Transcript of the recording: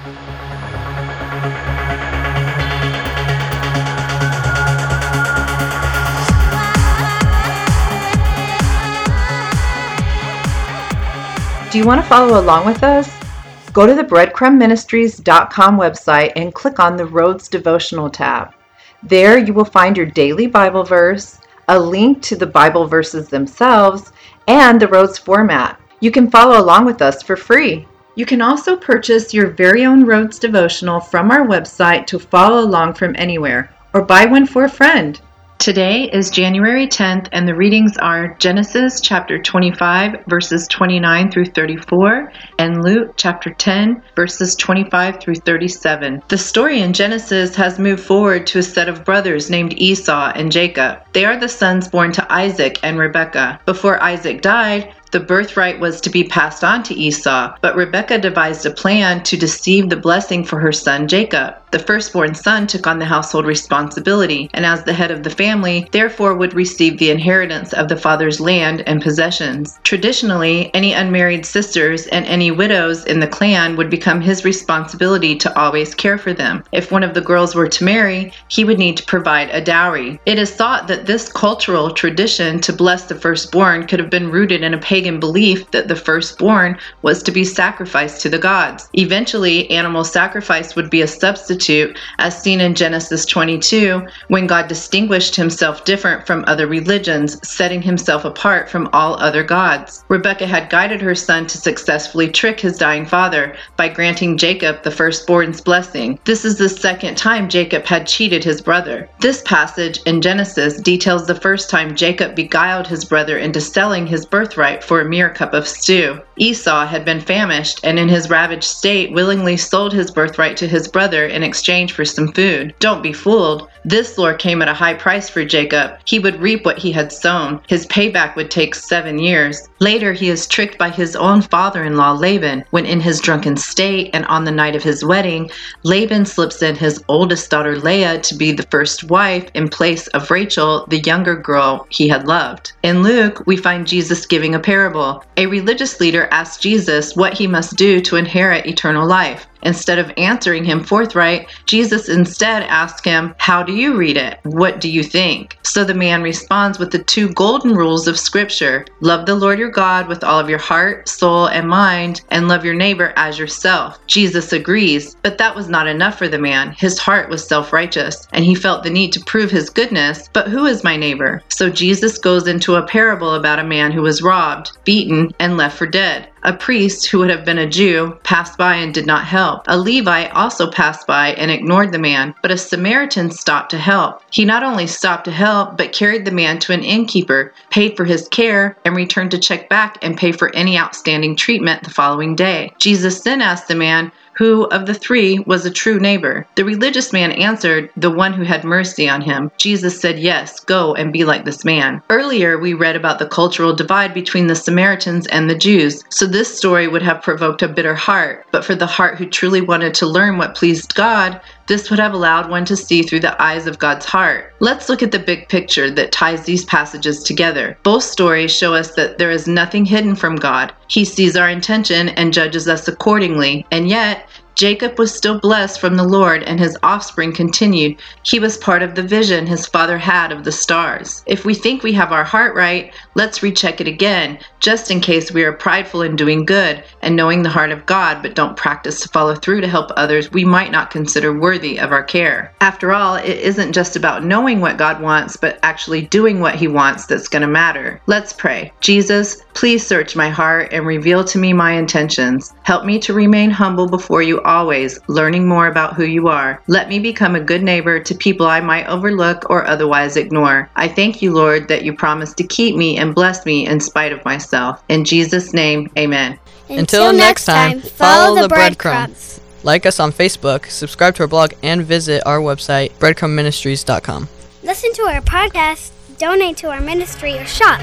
Do you want to follow along with us? Go to the breadcrumbministries.com website and click on the Roads Devotional tab. There you will find your daily Bible verse, a link to the Bible verses themselves, and the Roads format. You can follow along with us for free. You can also purchase your very own Roads devotional from our website to follow along from anywhere, or buy one for a friend. Today is January 10th, and the readings are Genesis chapter 25, verses 29 through 34, and Luke chapter 10, verses 25 through 37. The story in Genesis has moved forward to a set of brothers named Esau and Jacob. They are the sons born to Isaac and Rebekah. Before Isaac died, the birthright was to be passed on to Esau, but Rebekah devised a plan to deceive the blessing for her son Jacob. The firstborn son took on the household responsibility, and as the head of the family, therefore would receive the inheritance of the father's land and possessions. Traditionally, any unmarried sisters and any widows in the clan would become his responsibility to always care for them. If one of the girls were to marry, he would need to provide a dowry. It is thought that this cultural tradition to bless the firstborn could have been rooted in a pagan belief that the firstborn was to be sacrificed to the gods. Eventually, animal sacrifice would be a substitute substitute, as seen in Genesis 22, when God distinguished himself different from other religions, setting himself apart from all other gods. Rebekah had guided her son to successfully trick his dying father by granting Jacob the firstborn's blessing. This is the second time Jacob had cheated his brother. This passage in Genesis details the first time Jacob beguiled his brother into selling his birthright for a mere cup of stew. Esau had been famished and in his ravaged state willingly sold his birthright to his brother in exchange for some food. Don't be fooled. This lore came at a high price for Jacob. He would reap what he had sown. His payback would take seven years. Later, he is tricked by his own father in law, Laban, when in his drunken state and on the night of his wedding, Laban slips in his oldest daughter, Leah, to be the first wife in place of Rachel, the younger girl he had loved. In Luke, we find Jesus giving a parable. A religious leader asks Jesus what he must do to inherit eternal life. Instead of answering him forthright, Jesus instead asked him, How do you read it? What do you think? So the man responds with the two golden rules of Scripture love the Lord your God with all of your heart, soul, and mind, and love your neighbor as yourself. Jesus agrees, but that was not enough for the man. His heart was self righteous, and he felt the need to prove his goodness. But who is my neighbor? So Jesus goes into a parable about a man who was robbed, beaten, and left for dead. A priest who would have been a Jew passed by and did not help. A Levite also passed by and ignored the man, but a Samaritan stopped to help. He not only stopped to help, but carried the man to an innkeeper, paid for his care, and returned to check back and pay for any outstanding treatment the following day. Jesus then asked the man, who of the three was a true neighbor? The religious man answered, The one who had mercy on him. Jesus said, Yes, go and be like this man. Earlier, we read about the cultural divide between the Samaritans and the Jews, so this story would have provoked a bitter heart. But for the heart who truly wanted to learn what pleased God, this would have allowed one to see through the eyes of God's heart. Let's look at the big picture that ties these passages together. Both stories show us that there is nothing hidden from God. He sees our intention and judges us accordingly, and yet, Jacob was still blessed from the Lord, and his offspring continued. He was part of the vision his father had of the stars. If we think we have our heart right, let's recheck it again, just in case we are prideful in doing good and knowing the heart of God, but don't practice to follow through to help others we might not consider worthy of our care. After all, it isn't just about knowing what God wants, but actually doing what He wants that's going to matter. Let's pray. Jesus, please search my heart and reveal to me my intentions. Help me to remain humble before you always, learning more about who you are. Let me become a good neighbor to people I might overlook or otherwise ignore. I thank you, Lord, that you promise to keep me and bless me in spite of myself. In Jesus' name, amen. Until next time, follow the breadcrumbs. Like us on Facebook, subscribe to our blog, and visit our website, breadcrumbministries.com. Listen to our podcast, donate to our ministry, or shop